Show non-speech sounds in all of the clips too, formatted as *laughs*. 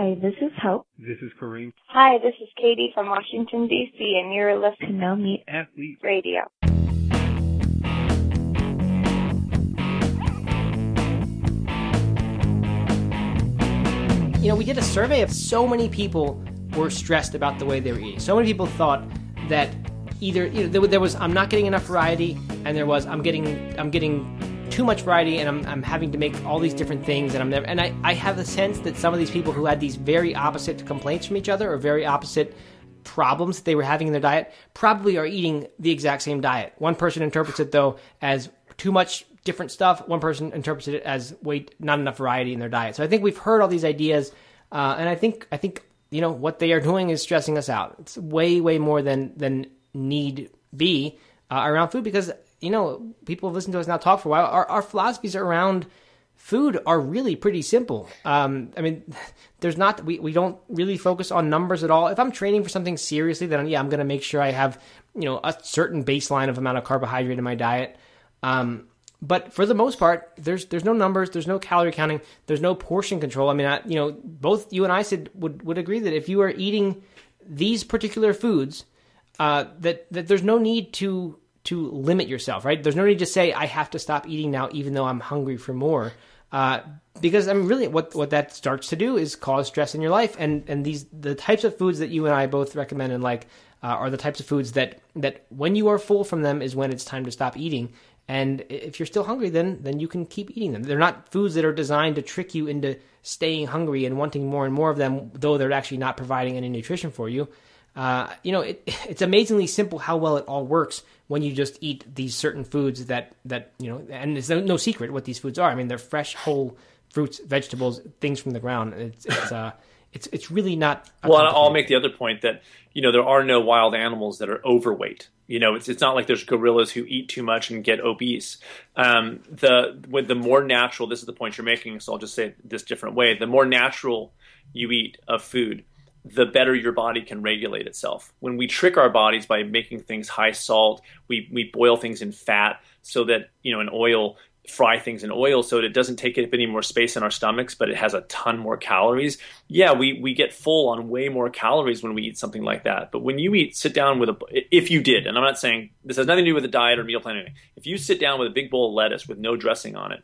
Hi, this is Hope. This is Kareem. Hi, this is Katie from Washington, D.C., and you're listening to No Meat Athlete Radio. You know, we did a survey of so many people were stressed about the way they were eating. So many people thought that either you know, there, was I'm not getting enough variety, and there was I'm getting I'm getting too much variety and I'm, I'm having to make all these different things and I'm never and I, I have the sense that some of these people who had these very opposite complaints from each other or very opposite problems that they were having in their diet probably are eating the exact same diet. One person interprets it though as too much different stuff. One person interprets it as weight, not enough variety in their diet. So I think we've heard all these ideas, uh, and I think I think you know what they are doing is stressing us out. It's way way more than than need be uh, around food because you know, people have listened to us now talk for a while. Our, our philosophies around food are really pretty simple. Um, I mean, *laughs* there's not we, we don't really focus on numbers at all. If I'm training for something seriously, then yeah, I'm going to make sure I have you know a certain baseline of amount of carbohydrate in my diet. Um, but for the most part, there's there's no numbers, there's no calorie counting, there's no portion control. I mean, I, you know, both you and I said would would agree that if you are eating these particular foods, uh, that that there's no need to to limit yourself, right? There's no need to say I have to stop eating now, even though I'm hungry for more, uh, because I mean, really, what what that starts to do is cause stress in your life, and and these the types of foods that you and I both recommend and like uh, are the types of foods that that when you are full from them is when it's time to stop eating. And if you're still hungry, then then you can keep eating them. They're not foods that are designed to trick you into staying hungry and wanting more and more of them, though they're actually not providing any nutrition for you. Uh, you know, it, *laughs* it's amazingly simple how well it all works when you just eat these certain foods that that you know, and it's no, no secret what these foods are. I mean, they're fresh, whole fruits, vegetables, things from the ground. It's it's uh, it's it's really not. Well, I'll make the other point that you know there are no wild animals that are overweight. You know, it's it's not like there's gorillas who eat too much and get obese. Um, the with the more natural, this is the point you're making. So I'll just say it this different way: the more natural you eat of food, the better your body can regulate itself. When we trick our bodies by making things high salt, we, we boil things in fat so that, you know, in oil, fry things in oil so that it doesn't take up any more space in our stomachs, but it has a ton more calories. Yeah, we, we get full on way more calories when we eat something like that. But when you eat, sit down with a, if you did, and I'm not saying this has nothing to do with a diet or meal plan or anything. If you sit down with a big bowl of lettuce with no dressing on it,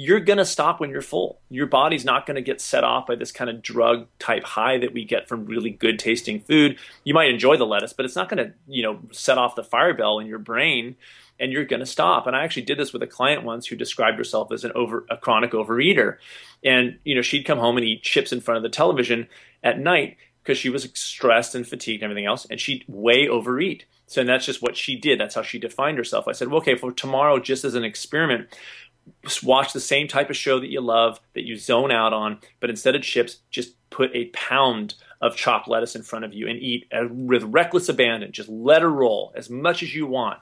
you're going to stop when you're full. Your body's not going to get set off by this kind of drug type high that we get from really good tasting food. You might enjoy the lettuce, but it's not going to, you know, set off the fire bell in your brain and you're going to stop. And I actually did this with a client once who described herself as an over a chronic overeater. And, you know, she'd come home and eat chips in front of the television at night because she was stressed and fatigued and everything else, and she'd way overeat. So that's just what she did. That's how she defined herself. I said, well, okay, for tomorrow, just as an experiment, watch the same type of show that you love that you zone out on, but instead of chips, just put a pound of chopped lettuce in front of you and eat with reckless abandon. Just let her roll as much as you want.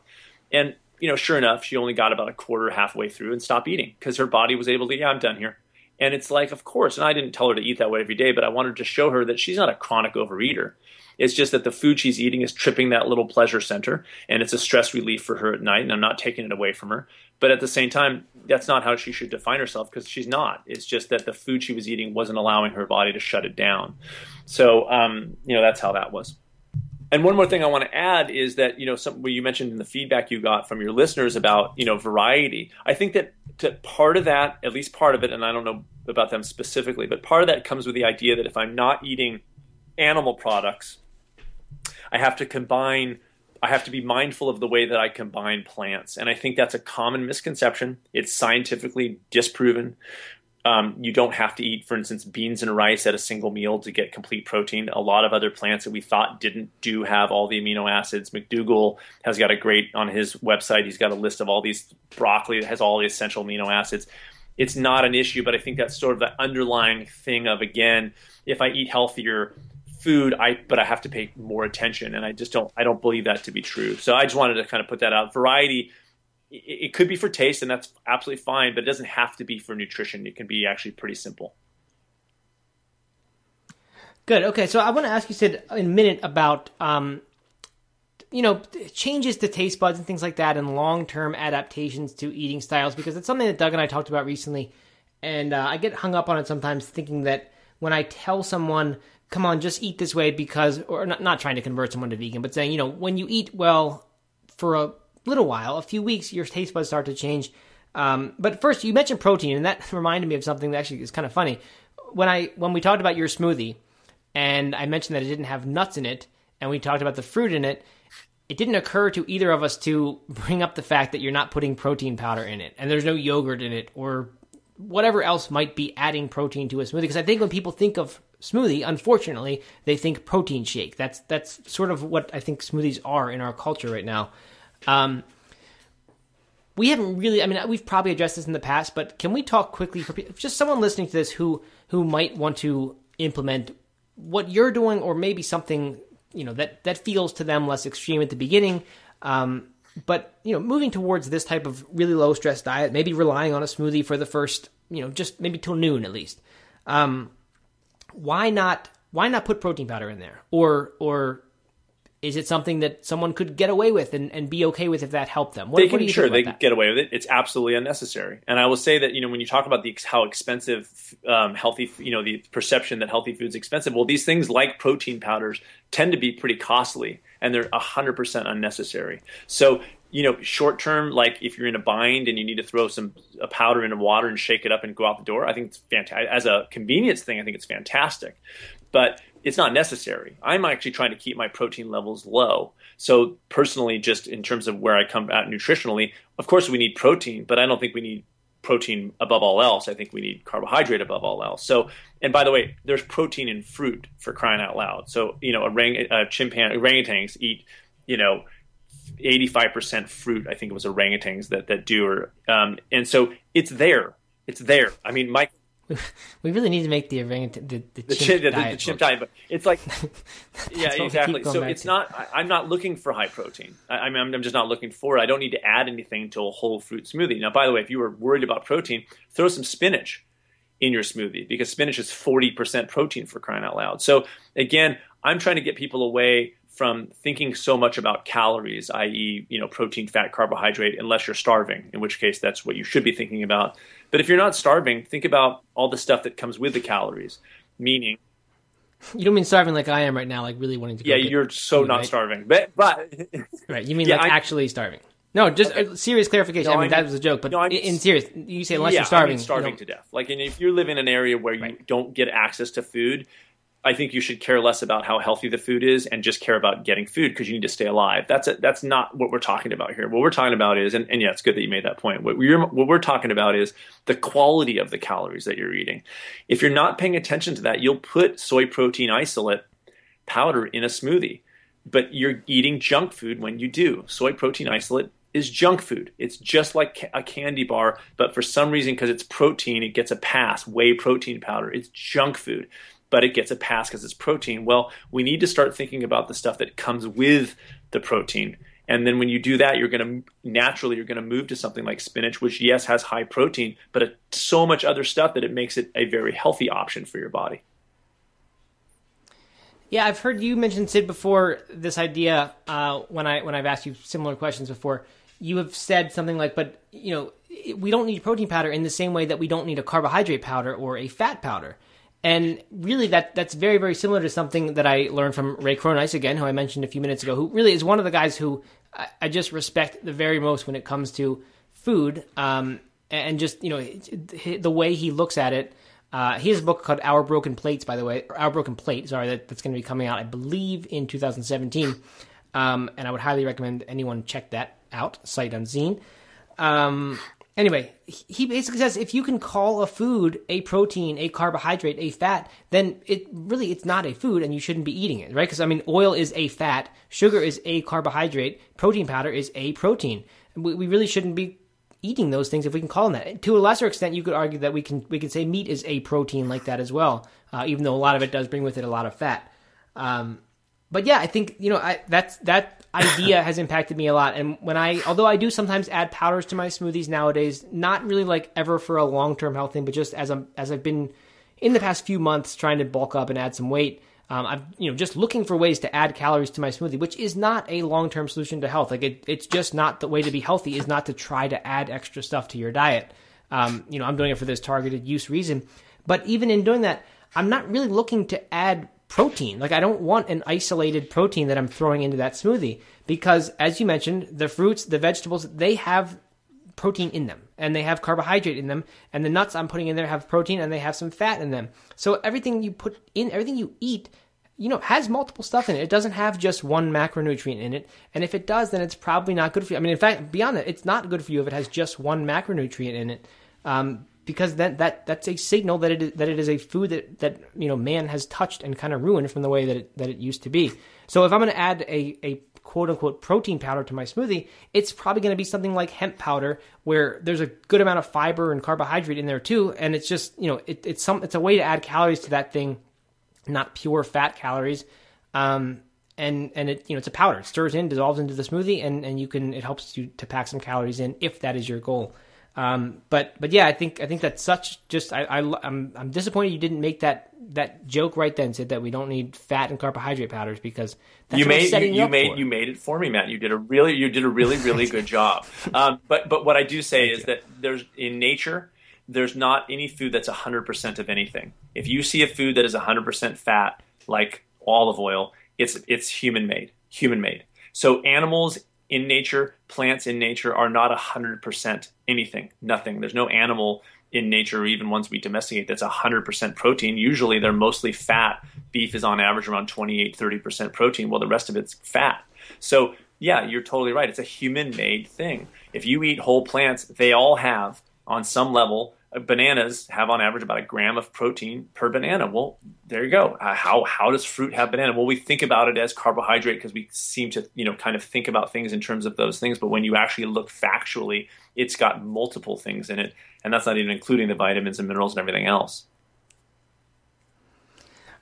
And you know, sure enough, she only got about a quarter halfway through and stopped eating because her body was able to, yeah, I'm done here. And it's like, of course, and I didn't tell her to eat that way every day, but I wanted to show her that she's not a chronic overeater. It's just that the food she's eating is tripping that little pleasure center, and it's a stress relief for her at night, and I'm not taking it away from her. But at the same time, that's not how she should define herself because she's not. It's just that the food she was eating wasn't allowing her body to shut it down. So, um, you know, that's how that was. And one more thing I want to add is that you know some you mentioned in the feedback you got from your listeners about you know variety. I think that to, part of that, at least part of it, and I don't know about them specifically, but part of that comes with the idea that if I'm not eating animal products, I have to combine I have to be mindful of the way that I combine plants. And I think that's a common misconception. It's scientifically disproven. Um, you don't have to eat, for instance, beans and rice at a single meal to get complete protein. A lot of other plants that we thought didn't do have all the amino acids. McDougall has got a great on his website. He's got a list of all these broccoli that has all the essential amino acids. It's not an issue, but I think that's sort of the underlying thing of again, if I eat healthier, food i but i have to pay more attention and i just don't i don't believe that to be true. So i just wanted to kind of put that out. Variety it, it could be for taste and that's absolutely fine but it doesn't have to be for nutrition. It can be actually pretty simple. Good. Okay so i want to ask you said in a minute about um, you know changes to taste buds and things like that and long-term adaptations to eating styles because it's something that doug and i talked about recently and uh, i get hung up on it sometimes thinking that when I tell someone, come on, just eat this way because, or not, not trying to convert someone to vegan, but saying, you know, when you eat well for a little while, a few weeks, your taste buds start to change. Um, but first, you mentioned protein, and that *laughs* reminded me of something that actually is kind of funny. When I when we talked about your smoothie, and I mentioned that it didn't have nuts in it, and we talked about the fruit in it, it didn't occur to either of us to bring up the fact that you're not putting protein powder in it, and there's no yogurt in it, or whatever else might be adding protein to a smoothie. Because I think when people think of smoothie, unfortunately, they think protein shake. That's that's sort of what I think smoothies are in our culture right now. Um, we haven't really. I mean, we've probably addressed this in the past, but can we talk quickly for just someone listening to this who who might want to implement what you're doing, or maybe something you know that that feels to them less extreme at the beginning. Um, but you know, moving towards this type of really low stress diet, maybe relying on a smoothie for the first, you know, just maybe till noon at least. Um, why not? Why not put protein powder in there, or or is it something that someone could get away with and, and be okay with if that helped them? What, they can, sure, they can get away with it. It's absolutely unnecessary. And I will say that, you know, when you talk about the how expensive um, healthy, you know, the perception that healthy food is expensive, well, these things like protein powders tend to be pretty costly and they're 100% unnecessary. So, you know, short term, like if you're in a bind and you need to throw some a powder into water and shake it up and go out the door, I think it's fantastic. As a convenience thing, I think it's fantastic. But it's not necessary. I'm actually trying to keep my protein levels low. So personally, just in terms of where I come at nutritionally, of course we need protein, but I don't think we need protein above all else. I think we need carbohydrate above all else. So, and by the way, there's protein in fruit for crying out loud. So, you know, orang, uh, chimpan, orangutans eat, you know, 85% fruit. I think it was orangutans that that do, or um, and so it's there. It's there. I mean, Mike *laughs* we really need to make the orangutan the, the, the chimp, chimp diet the, the chimp diet, but it's like *laughs* yeah, exactly. So it's to. not. I, am not looking for high protein. I, I mean, I'm, just not looking for it. I don't need to add anything to a whole fruit smoothie. Now, by the way, if you were worried about protein, throw some spinach in your smoothie because spinach is 40% protein for crying out loud. So again, I'm trying to get people away from thinking so much about calories, i.e., you know, protein, fat, carbohydrate, unless you're starving, in which case that's what you should be thinking about. But if you're not starving, think about all the stuff that comes with the calories, meaning *laughs* you don't mean starving like I am right now, like really wanting to. Yeah, you're so food, not right? starving, but but *laughs* right. You mean yeah, like I'm, actually starving? No, just okay. Uh, serious clarification. No, I mean I that was a joke, but no, in, in serious, you say unless yeah, you're starving, I mean starving you to death. Like, and if you live in an area where you right. don't get access to food, I think you should care less about how healthy the food is and just care about getting food because you need to stay alive. That's a, that's not what we're talking about here. What we're talking about is, and, and yeah, it's good that you made that point. What we're what we're talking about is the quality of the calories that you're eating. If you're not paying attention to that, you'll put soy protein isolate powder in a smoothie, but you're eating junk food when you do. Soy protein isolate is junk food. It's just like a candy bar, but for some reason, because it's protein, it gets a pass. Whey protein powder, it's junk food but it gets a pass because it's protein. Well, we need to start thinking about the stuff that comes with the protein. And then when you do that, you're going to naturally you're going to move to something like spinach, which yes has high protein, but so much other stuff that it makes it a very healthy option for your body. Yeah, I've heard you mention Sid before this idea uh, when I when I've asked you similar questions before. You have said something like, "But you know, we don't need protein powder in the same way that we don't need a carbohydrate powder or a fat powder." And really, that that's very very similar to something that I learned from Ray Cronise again, who I mentioned a few minutes ago, who really is one of the guys who I, I just respect the very most when it comes to food, um, and just you know the way he looks at it. Uh, he has a book called Our Broken Plates, by the way, Our Broken Plate. Sorry, that, that's going to be coming out, I believe, in 2017. Um, and I would highly recommend anyone check that out. Sight unseen. Um, Anyway, he basically says if you can call a food a protein, a carbohydrate, a fat, then it really it's not a food and you shouldn't be eating it, right? Because I mean, oil is a fat, sugar is a carbohydrate, protein powder is a protein. We, we really shouldn't be eating those things if we can call them that. To a lesser extent, you could argue that we can we can say meat is a protein like that as well, uh, even though a lot of it does bring with it a lot of fat. Um, but yeah, I think you know I, that's that idea has impacted me a lot. And when I, although I do sometimes add powders to my smoothies nowadays, not really like ever for a long term health thing, but just as I'm as I've been in the past few months trying to bulk up and add some weight. Um, I've you know just looking for ways to add calories to my smoothie, which is not a long term solution to health. Like it, it's just not the way to be healthy. Is not to try to add extra stuff to your diet. Um, you know, I'm doing it for this targeted use reason. But even in doing that, I'm not really looking to add protein. Like I don't want an isolated protein that I'm throwing into that smoothie because as you mentioned, the fruits, the vegetables, they have protein in them and they have carbohydrate in them and the nuts I'm putting in there have protein and they have some fat in them. So everything you put in, everything you eat you know, has multiple stuff in it. It doesn't have just one macronutrient in it. And if it does, then it's probably not good for you. I mean, in fact, beyond that, it's not good for you if it has just one macronutrient in it. Um, because that, that that's a signal that it is, that it is a food that, that you know man has touched and kind of ruined from the way that it, that it used to be. So if I'm going to add a, a quote unquote protein powder to my smoothie, it's probably going to be something like hemp powder, where there's a good amount of fiber and carbohydrate in there too, and it's just you know it, it's some it's a way to add calories to that thing not pure fat calories. Um, and and it you know it's a powder. It stirs in, dissolves into the smoothie, and and you can it helps you to pack some calories in if that is your goal. Um, but but yeah, I think I think that's such just I, I am I'm, I'm disappointed you didn't make that that joke right then said that we don't need fat and carbohydrate powders because you made you, you made for. you made it for me, Matt. You did a really you did a really really *laughs* good job. Um, but but what I do say Thank is you. that there's in nature there's not any food that's 100% of anything. If you see a food that is 100% fat, like olive oil, it's it's human made, human made. So animals in nature, plants in nature are not 100% anything, nothing. There's no animal in nature, or even ones we domesticate, that's 100% protein. Usually they're mostly fat. Beef is on average around 28, 30% protein, while the rest of it's fat. So, yeah, you're totally right. It's a human made thing. If you eat whole plants, they all have, on some level, bananas have on average about a gram of protein per banana. Well, there you go. Uh, how how does fruit have banana? Well, we think about it as carbohydrate because we seem to you know kind of think about things in terms of those things. But when you actually look factually, it's got multiple things in it, and that's not even including the vitamins and minerals and everything else.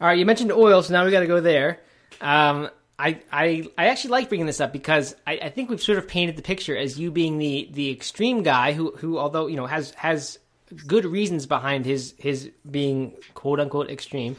All right, you mentioned oil, so now we got to go there. Um, I, I I actually like bringing this up because I, I think we've sort of painted the picture as you being the the extreme guy who who although you know has has good reasons behind his his being quote unquote extreme,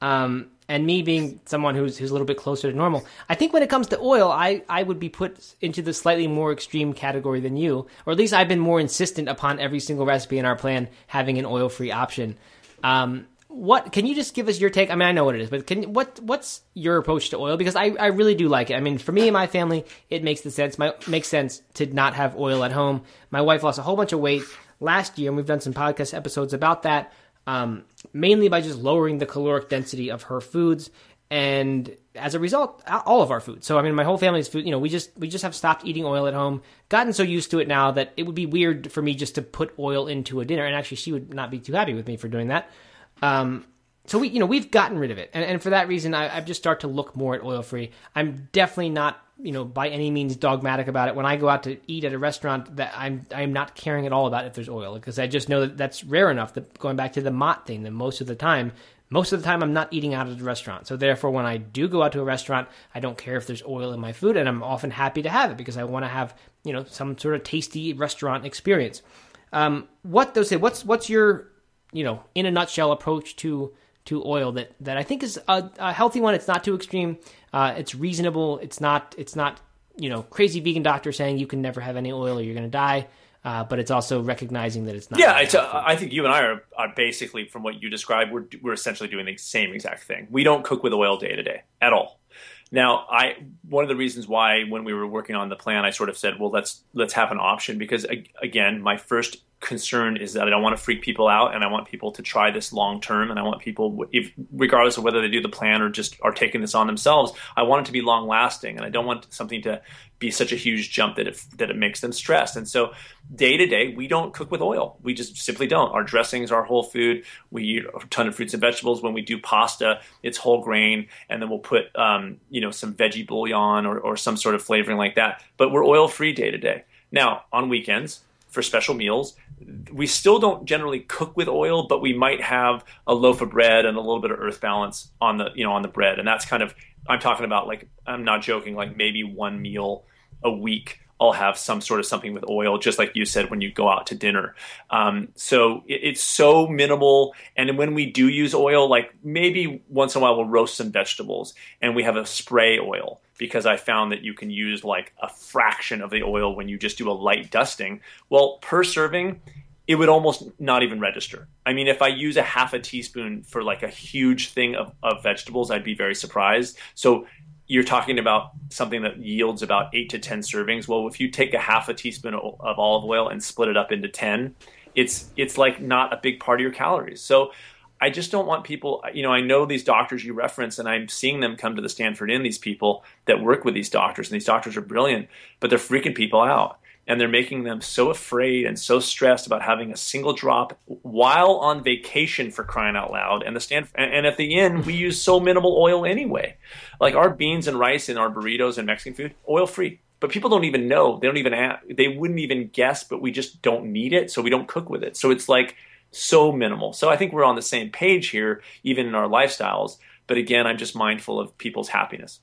um, and me being someone who's who's a little bit closer to normal. I think when it comes to oil, I I would be put into the slightly more extreme category than you, or at least I've been more insistent upon every single recipe in our plan having an oil free option. Um, what can you just give us your take? I mean, I know what it is, but can what what's your approach to oil? Because I, I really do like it. I mean, for me and my family, it makes the sense. My makes sense to not have oil at home. My wife lost a whole bunch of weight last year, and we've done some podcast episodes about that, um, mainly by just lowering the caloric density of her foods. And as a result, all of our food. So I mean, my whole family's food. You know, we just we just have stopped eating oil at home. Gotten so used to it now that it would be weird for me just to put oil into a dinner. And actually, she would not be too happy with me for doing that. Um, so we, you know, we've gotten rid of it, and, and for that reason, I, just start to look more at oil free. I'm definitely not you know by any means dogmatic about it. When I go out to eat at a restaurant, that I'm I'm not caring at all about if there's oil because I just know that that's rare enough. That going back to the Mott thing, that most of the time, most of the time I'm not eating out at a restaurant. So therefore, when I do go out to a restaurant, I don't care if there's oil in my food, and I'm often happy to have it because I want to have you know some sort of tasty restaurant experience. Um, what those say? What's what's your you know in a nutshell approach to to oil that that I think is a, a healthy one. It's not too extreme. Uh, it's reasonable. It's not it's not you know crazy vegan doctor saying you can never have any oil or you're going to die. Uh, but it's also recognizing that it's not. Yeah, it's a, I think you and I are, are basically, from what you described, we're we're essentially doing the same exact thing. We don't cook with oil day to day at all. Now, I one of the reasons why when we were working on the plan, I sort of said, well, let's let's have an option because again, my first concern is that I don't want to freak people out, and I want people to try this long term, and I want people, if, regardless of whether they do the plan or just are taking this on themselves, I want it to be long lasting, and I don't want something to be such a huge jump that it that it makes them stressed. And so, day to day, we don't cook with oil. We just simply don't. Our dressings are whole food. We eat a ton of fruits and vegetables. When we do pasta, it's whole grain, and then we'll put um, you know some veggie bouillon or, or some sort of flavoring like that. But we're oil free day to day. Now, on weekends for special meals, we still don't generally cook with oil, but we might have a loaf of bread and a little bit of earth balance on the you know on the bread, and that's kind of I'm talking about like I'm not joking, like maybe one meal a week. I'll have some sort of something with oil, just like you said when you go out to dinner. Um, so it, it's so minimal. And when we do use oil, like maybe once in a while we'll roast some vegetables and we have a spray oil because I found that you can use like a fraction of the oil when you just do a light dusting. Well, per serving, it would almost not even register. I mean, if I use a half a teaspoon for like a huge thing of, of vegetables, I'd be very surprised. So you're talking about something that yields about eight to 10 servings. Well, if you take a half a teaspoon of, olive oil and split it up into 10, it's, it's like not a big part of your calories. So I just don't want people, you know, I know these doctors you reference and I'm seeing them come to the Stanford Inn, these people that work with these doctors, and these doctors are brilliant, but they're freaking people out and they're making them so afraid and so stressed about having a single drop while on vacation for crying out loud. And the stand and at the end we use so minimal oil anyway. Like our beans and rice and our burritos and mexican food oil free but people don't even know. They don't even have, they wouldn't even guess but we just don't need it so we don't cook with it. So it's like so minimal. So i think we're on the same page here even in our lifestyles. But again i'm just mindful of people's happiness.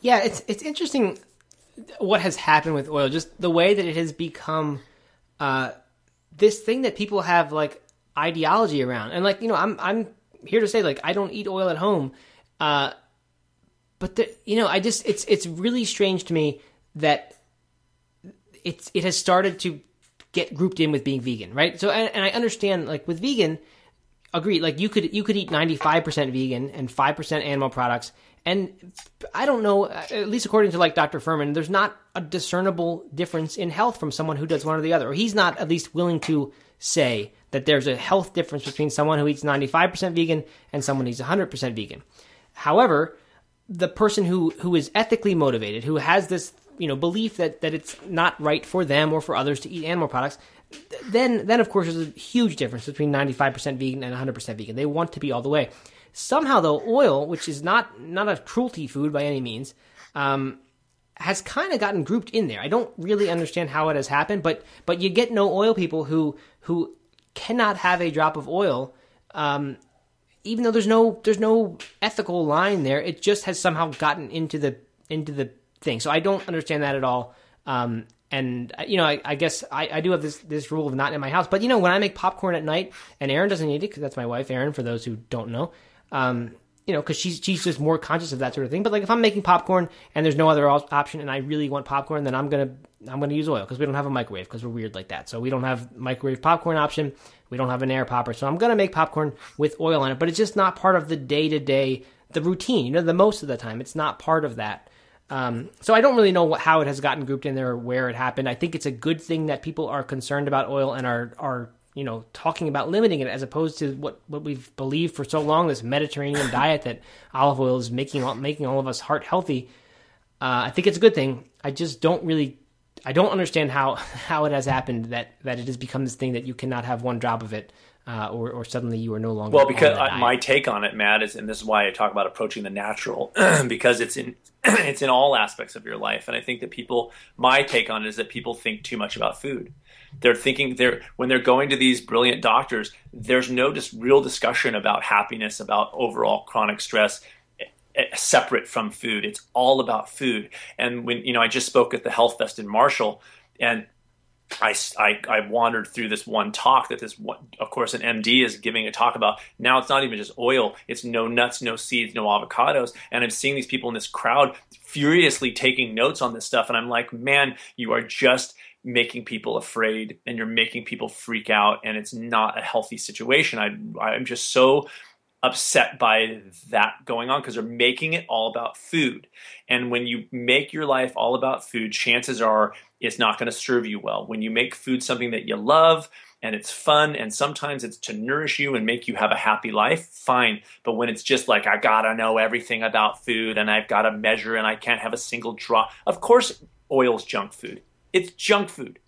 Yeah it's it's interesting what has happened with oil, just the way that it has become uh, this thing that people have like ideology around. And like, you know, I'm I'm here to say like I don't eat oil at home. Uh, but the, you know, I just it's it's really strange to me that it's it has started to get grouped in with being vegan, right? So and, and I understand like with vegan, agree, like you could you could eat 95% vegan and 5% animal products and I don't know, uh, at least according to like Dr. Fuhrman, there's not a discernible difference in health from someone who does one or the other. Or he's not at least willing to say that there's a health difference between someone who eats 95% vegan and someone who's 100% vegan. However, the person who, who is ethically motivated, who has this you know belief that, that it's not right for them or for others to eat animal products, then then of course there's a huge difference between 95% vegan and 100% vegan. They want to be all the way. Somehow, though, oil, which is not not a cruelty food by any means, um, has kind of gotten grouped in there. I don't really understand how it has happened, but but you get no oil people who who cannot have a drop of oil, um, even though there's no there's no ethical line there. It just has somehow gotten into the into the thing. So I don't understand that at all. Um, and you know, I, I guess I, I, do have this this rule of not in my house. But you know, when I make popcorn at night, and Erin doesn't eat it because that's my wife, Erin. For those who don't know, um, you know, because she's she's just more conscious of that sort of thing. But like if I'm making popcorn and there's no other option, and I really want popcorn, then I'm gonna I'm gonna use oil because we don't have a microwave because we're weird like that. So we don't have microwave popcorn option. We don't have an air popper, so I'm gonna make popcorn with oil on it. But it's just not part of the day to day the routine. You know, the most of the time it's not part of that. Um, so I don't really know what, how it has gotten grouped in there or where it happened. I think it's a good thing that people are concerned about oil and are are you know talking about limiting it as opposed to what what we've believed for so long this Mediterranean *laughs* diet that olive oil is making making all of us heart healthy. Uh, I think it's a good thing. I just don't really I don't understand how *laughs* how it has happened that that it has become this thing that you cannot have one drop of it. Uh, or, or suddenly you are no longer. Well, because I, my take on it, Matt, is, and this is why I talk about approaching the natural, *clears throat* because it's in *clears throat* it's in all aspects of your life, and I think that people, my take on it is that people think too much about food. They're thinking they're when they're going to these brilliant doctors, there's no just real discussion about happiness, about overall chronic stress separate from food. It's all about food. And when you know, I just spoke at the Health Fest in Marshall, and I, I, I, wandered through this one talk that this one, of course, an MD is giving a talk about. Now it's not even just oil; it's no nuts, no seeds, no avocados. And I'm seeing these people in this crowd furiously taking notes on this stuff, and I'm like, man, you are just making people afraid and you're making people freak out and it's not a healthy situation. I I'm just so upset by that going on because they're making it all about food. And when you make your life all about food, chances are it's not going to serve you well. When you make food something that you love and it's fun and sometimes it's to nourish you and make you have a happy life, fine. But when it's just like I got to know everything about food and I've got to measure and I can't have a single drop. Of course oil's junk food. It's junk food.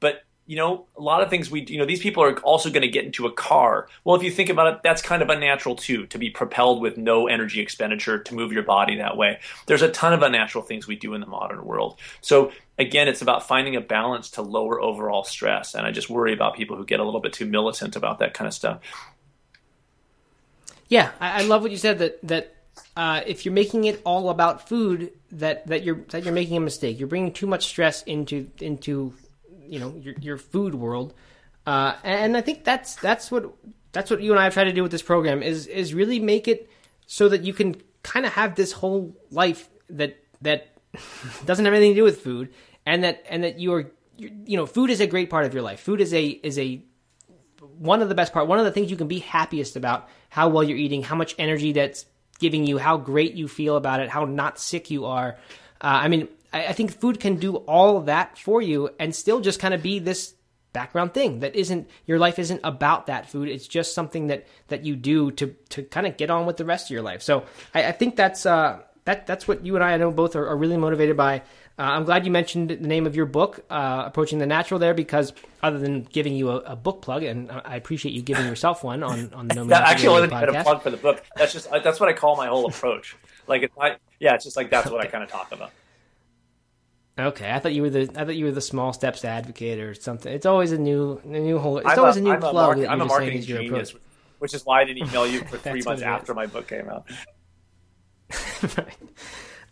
But you know, a lot of things we, you know, these people are also going to get into a car. Well, if you think about it, that's kind of unnatural too, to be propelled with no energy expenditure to move your body that way. There's a ton of unnatural things we do in the modern world. So again, it's about finding a balance to lower overall stress. And I just worry about people who get a little bit too militant about that kind of stuff. Yeah, I, I love what you said that that uh, if you're making it all about food, that that you're that you're making a mistake. You're bringing too much stress into into you know your your food world, uh, and I think that's that's what that's what you and I have tried to do with this program is is really make it so that you can kind of have this whole life that that *laughs* doesn't have anything to do with food, and that and that you are you know, food is a great part of your life. Food is a is a one of the best part. One of the things you can be happiest about how well you're eating, how much energy that's giving you, how great you feel about it, how not sick you are. Uh, I mean, I, I think food can do all that for you and still just kind of be this background thing that isn't your life isn't about that food. It's just something that that you do to to kind of get on with the rest of your life. So i, I think that's uh that that's what you and i, I know both are, are really motivated by. Uh, i'm glad you mentioned the name of your book uh, approaching the natural there because other than giving you a, a, book plug and i appreciate you giving yourself one on on the no *laughs* that actually wasn't even a plug for the book. That's just that's what i call my whole approach. Like it's not, yeah it's just like that's what i kind of talk about Okay, I thought you were the I thought you were the small steps advocate or something. It's always a new a new whole. It's I'm always a, a new I'm plug. A I'm a marketing genius, which is why I didn't email you for *laughs* three months after my book came out. *laughs* right.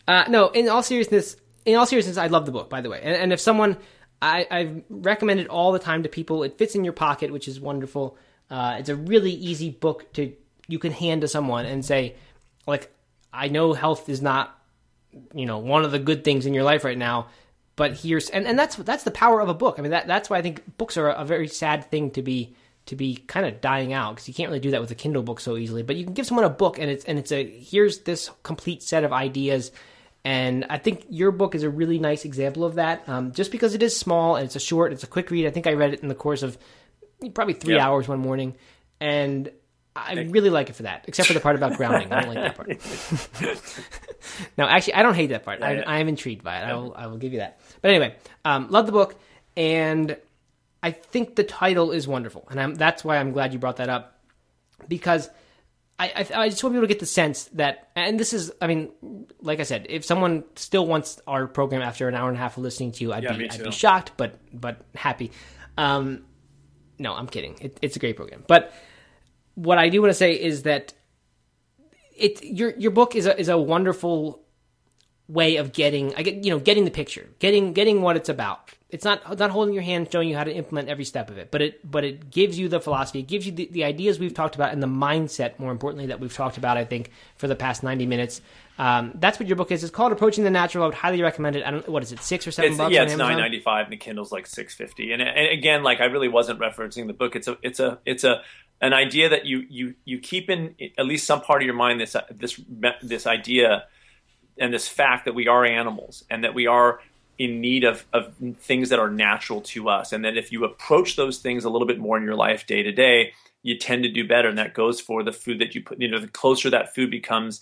Uh, no, in all seriousness, in all seriousness, I love the book. By the way, and, and if someone I, I've recommended all the time to people, it fits in your pocket, which is wonderful. Uh, it's a really easy book to you can hand to someone and say, like, I know health is not you know one of the good things in your life right now but here's and, and that's that's the power of a book. I mean that that's why i think books are a very sad thing to be to be kind of dying out because you can't really do that with a kindle book so easily. But you can give someone a book and it's and it's a here's this complete set of ideas. And i think your book is a really nice example of that um, just because it is small and it's a short it's a quick read. I think i read it in the course of probably three hours one morning. And I really like it for that, except for the part about grounding. I don't like that part. *laughs* no, actually, I don't hate that part. I, I am intrigued by it. I will, I will give you that. But anyway, um, love the book, and I think the title is wonderful, and I'm, that's why I'm glad you brought that up because I, I, I just want people to get the sense that, and this is, I mean, like I said, if someone still wants our program after an hour and a half of listening to you, I'd yeah, be I'd be shocked, but but happy. Um, no, I'm kidding. It, it's a great program, but what I do want to say is that it your your book is a is a wonderful way of getting I get you know getting the picture, getting getting what it's about. It's not not holding your hand, showing you how to implement every step of it, but it but it gives you the philosophy, it gives you the, the ideas we've talked about, and the mindset, more importantly, that we've talked about. I think for the past ninety minutes. Um, that's what your book is. It's called Approaching the Natural. I would highly recommend it. I don't what is it, six or seven it's, bucks? Yeah, it's nine ninety five, and the Kindle's like six fifty. And, and again, like I really wasn't referencing the book. It's a it's a it's a an idea that you you you keep in at least some part of your mind this this this idea and this fact that we are animals and that we are in need of, of things that are natural to us. And that if you approach those things a little bit more in your life day to day you tend to do better. And that goes for the food that you put you know the closer that food becomes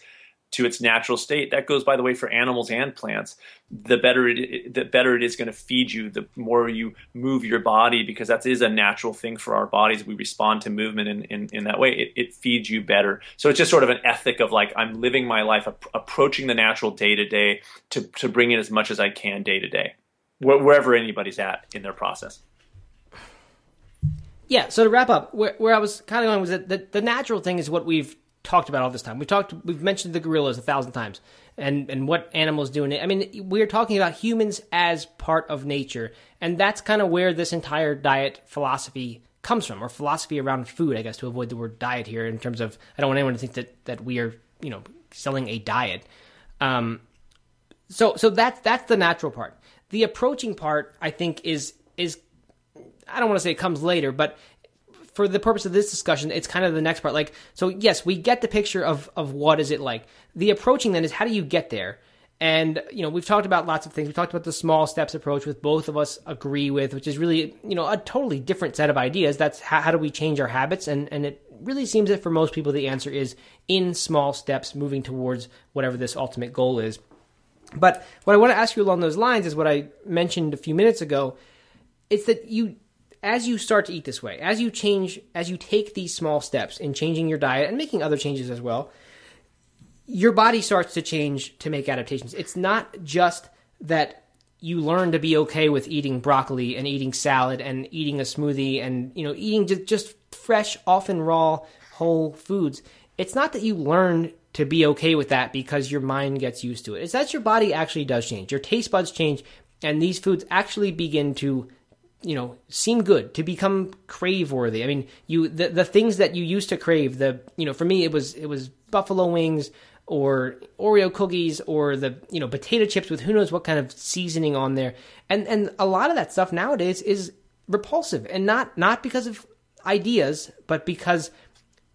to its natural state. That goes, by the way, for animals and plants. The better it, the better it is going to feed you. The more you move your body, because that is a natural thing for our bodies. We respond to movement in, in, in that way. It, it, feeds you better. So it's just sort of an ethic of like I'm living my life, ap- approaching the natural day to day to bring in as much as I can day to day, wherever anybody's at in their process. Yeah. So to wrap up, where, where I was kind of going was that the, the natural thing is what we've talked about all this time. We talked, we've mentioned the gorillas a thousand times, and and what animals do in it. I mean, we're talking about humans as part of nature, and that's kind of where this entire diet philosophy comes from, or philosophy around food, I guess, to avoid the word diet here. In terms of, I don't want anyone to think that that we are, you know, selling a diet. Um, so so that's that's the natural part. The approaching part, I think, is is I don't want to say it comes later, but for the purpose of this discussion, it's kind of the next part. Like, so yes, we get the picture of of what is it like. The approaching then is how do you get there? And you know, we've talked about lots of things. We talked about the small steps approach, which both of us agree with, which is really you know a totally different set of ideas. That's how, how do we change our habits? And and it really seems that for most people, the answer is in small steps, moving towards whatever this ultimate goal is. But what I want to ask you along those lines is what I mentioned a few minutes ago. It's that you as you start to eat this way, as you change, as you take these small steps in changing your diet and making other changes as well, your body starts to change to make adaptations. It's not just that you learn to be okay with eating broccoli and eating salad and eating a smoothie and you know eating just, just fresh, often raw, whole foods. It's not that you learn to be okay with that because your mind gets used to it. It's that your body actually does change. Your taste buds change and these foods actually begin to you know seem good to become crave worthy i mean you the, the things that you used to crave the you know for me it was it was buffalo wings or Oreo cookies or the you know potato chips with who knows what kind of seasoning on there. And and a lot of that stuff nowadays is repulsive and not not because of ideas, but because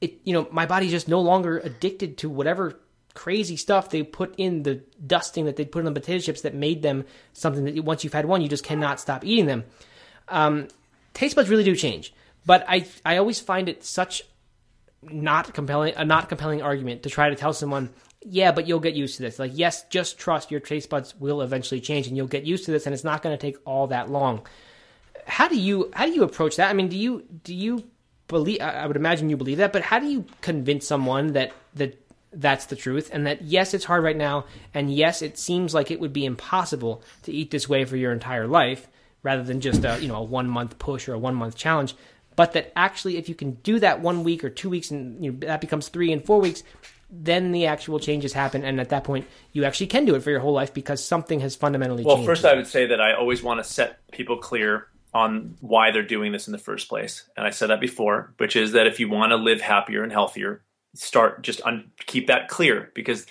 it you know my body's just no longer addicted to whatever crazy stuff they put in the dusting that they put in the potato chips that made them something that once you've had one you just cannot stop eating them. Um, taste buds really do change, but I I always find it such not compelling a not compelling argument to try to tell someone yeah but you'll get used to this. Like yes just trust your taste buds will eventually change and you'll get used to this and it's not going to take all that long. How do you how do you approach that? I mean do you do you believe i would imagine you believe that but how do you convince someone that that that's the truth and that yes it's hard right now and yes it seems like it would be impossible to eat this way for your entire life rather than just a you know a one month push or a one month challenge. But that actually if you can do that one week or two weeks and you know, that becomes three and four weeks then the actual changes happen. And at that point you actually can do it for your whole life because something has fundamentally changed. well, first i would say that i always want to set people clear on why they're doing this in the first place. And i said that before which is that if you want to live happier and healthier start just un- keep that clear because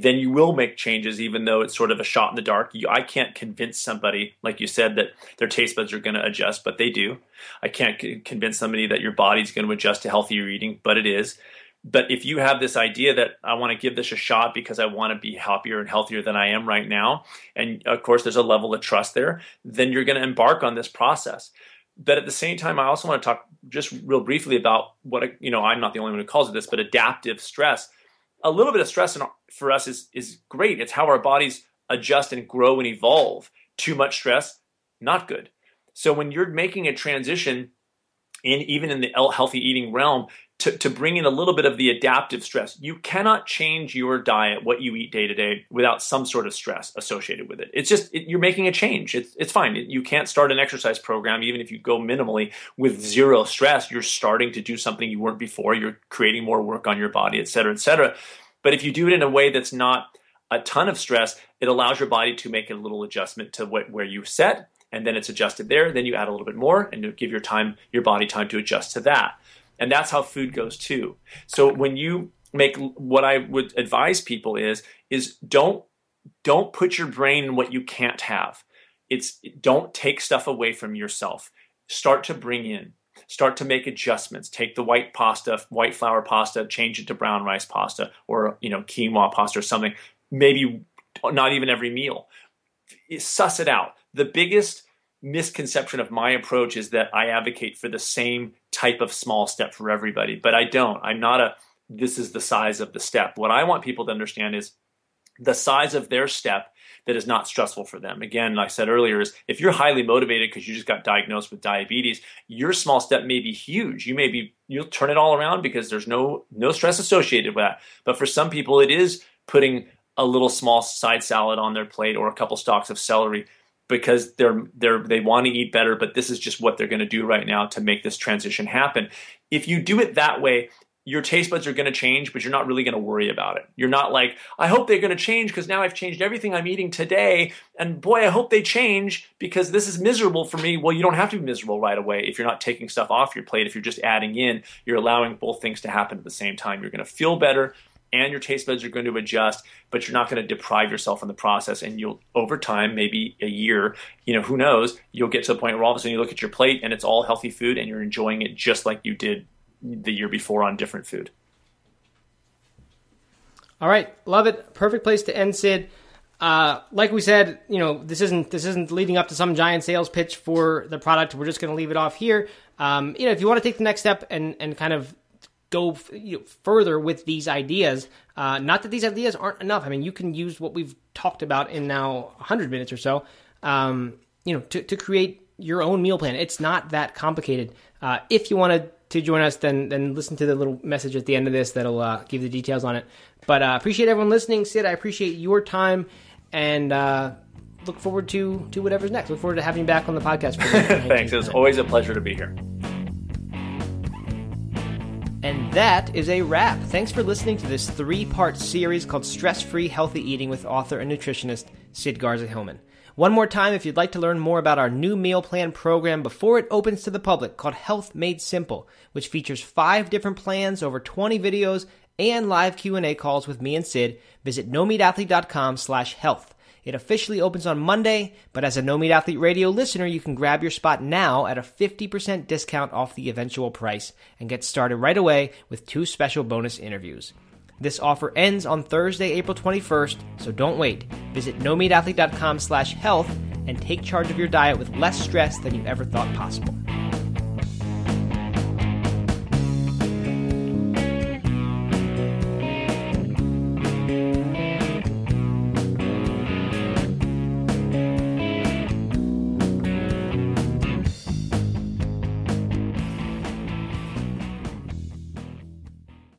then you will make changes, even though it's sort of a shot in the dark. You, I can't convince somebody, like you said, that their taste buds are going to adjust, but they do. I can't c- convince somebody that your body's going to adjust to healthier eating, but it is. But if you have this idea that I want to give this a shot because I want to be happier and healthier than I am right now, and of course there's a level of trust there, then you're going to embark on this process. But at the same time, I also want to talk just real briefly about what you know. I'm not the only one who calls it this, but adaptive stress a little bit of stress for us is is great. It's how our bodies adjust and grow and evolve. Too much stress, not good. So when you're making a transition in even in the healthy eating realm to, to bring in a little bit of the adaptive stress, you cannot change your diet, what you eat day to day, without some sort of stress associated with it. It's just it, you're making a change. It's it's fine. You can't start an exercise program even if you go minimally with zero stress. You're starting to do something you weren't before. You're creating more work on your body, et cetera, et cetera. But if you do it in a way that's not a ton of stress, it allows your body to make a little adjustment to what, where you set, and then it's adjusted there. Then you add a little bit more, and you give your time, your body time to adjust to that. And that's how food goes too. So when you make what I would advise people is is don't don't put your brain in what you can't have. It's don't take stuff away from yourself. Start to bring in start to make adjustments. Take the white pasta, white flour pasta, change it to brown rice pasta or you know quinoa pasta or something. Maybe not even every meal. Suss it out. The biggest misconception of my approach is that I advocate for the same type of small step for everybody, but I don't. I'm not a this is the size of the step. What I want people to understand is the size of their step that is not stressful for them. Again, like I said earlier, is if you're highly motivated because you just got diagnosed with diabetes, your small step may be huge. You may be you'll turn it all around because there's no no stress associated with that. But for some people, it is putting a little small side salad on their plate or a couple stalks of celery because they're they're they want to eat better, but this is just what they're going to do right now to make this transition happen. If you do it that way, your taste buds are going to change, but you're not really going to worry about it. You're not like, I hope they're going to change because now I've changed everything I'm eating today. And boy, I hope they change because this is miserable for me. Well, you don't have to be miserable right away if you're not taking stuff off your plate. If you're just adding in, you're allowing both things to happen at the same time. You're going to feel better and your taste buds are going to adjust, but you're not going to deprive yourself in the process. And you'll, over time, maybe a year, you know, who knows, you'll get to the point where all of a sudden you look at your plate and it's all healthy food and you're enjoying it just like you did the year before on different food. All right, love it. Perfect place to end, Sid. Uh, like we said, you know, this isn't this isn't leading up to some giant sales pitch for the product. We're just going to leave it off here. Um, you know, if you want to take the next step and and kind of go you know, further with these ideas, uh, not that these ideas aren't enough. I mean, you can use what we've talked about in now 100 minutes or so, um, you know, to, to create your own meal plan. It's not that complicated. Uh, if you want to to join us, then then listen to the little message at the end of this that'll uh, give the details on it. But uh, appreciate everyone listening, Sid. I appreciate your time, and uh, look forward to to whatever's next. Look forward to having you back on the podcast. *laughs* Thanks. It's always a pleasure to be here. And that is a wrap. Thanks for listening to this three part series called Stress Free Healthy Eating with author and nutritionist Sid Garza Hillman. One more time, if you'd like to learn more about our new meal plan program before it opens to the public called Health Made Simple, which features five different plans, over 20 videos, and live Q&A calls with me and Sid, visit nomeatathlete.com slash health. It officially opens on Monday, but as a No Meat Athlete Radio listener, you can grab your spot now at a 50% discount off the eventual price and get started right away with two special bonus interviews. This offer ends on Thursday, April 21st, so don't wait. Visit nomeatathlete.com slash health and take charge of your diet with less stress than you ever thought possible.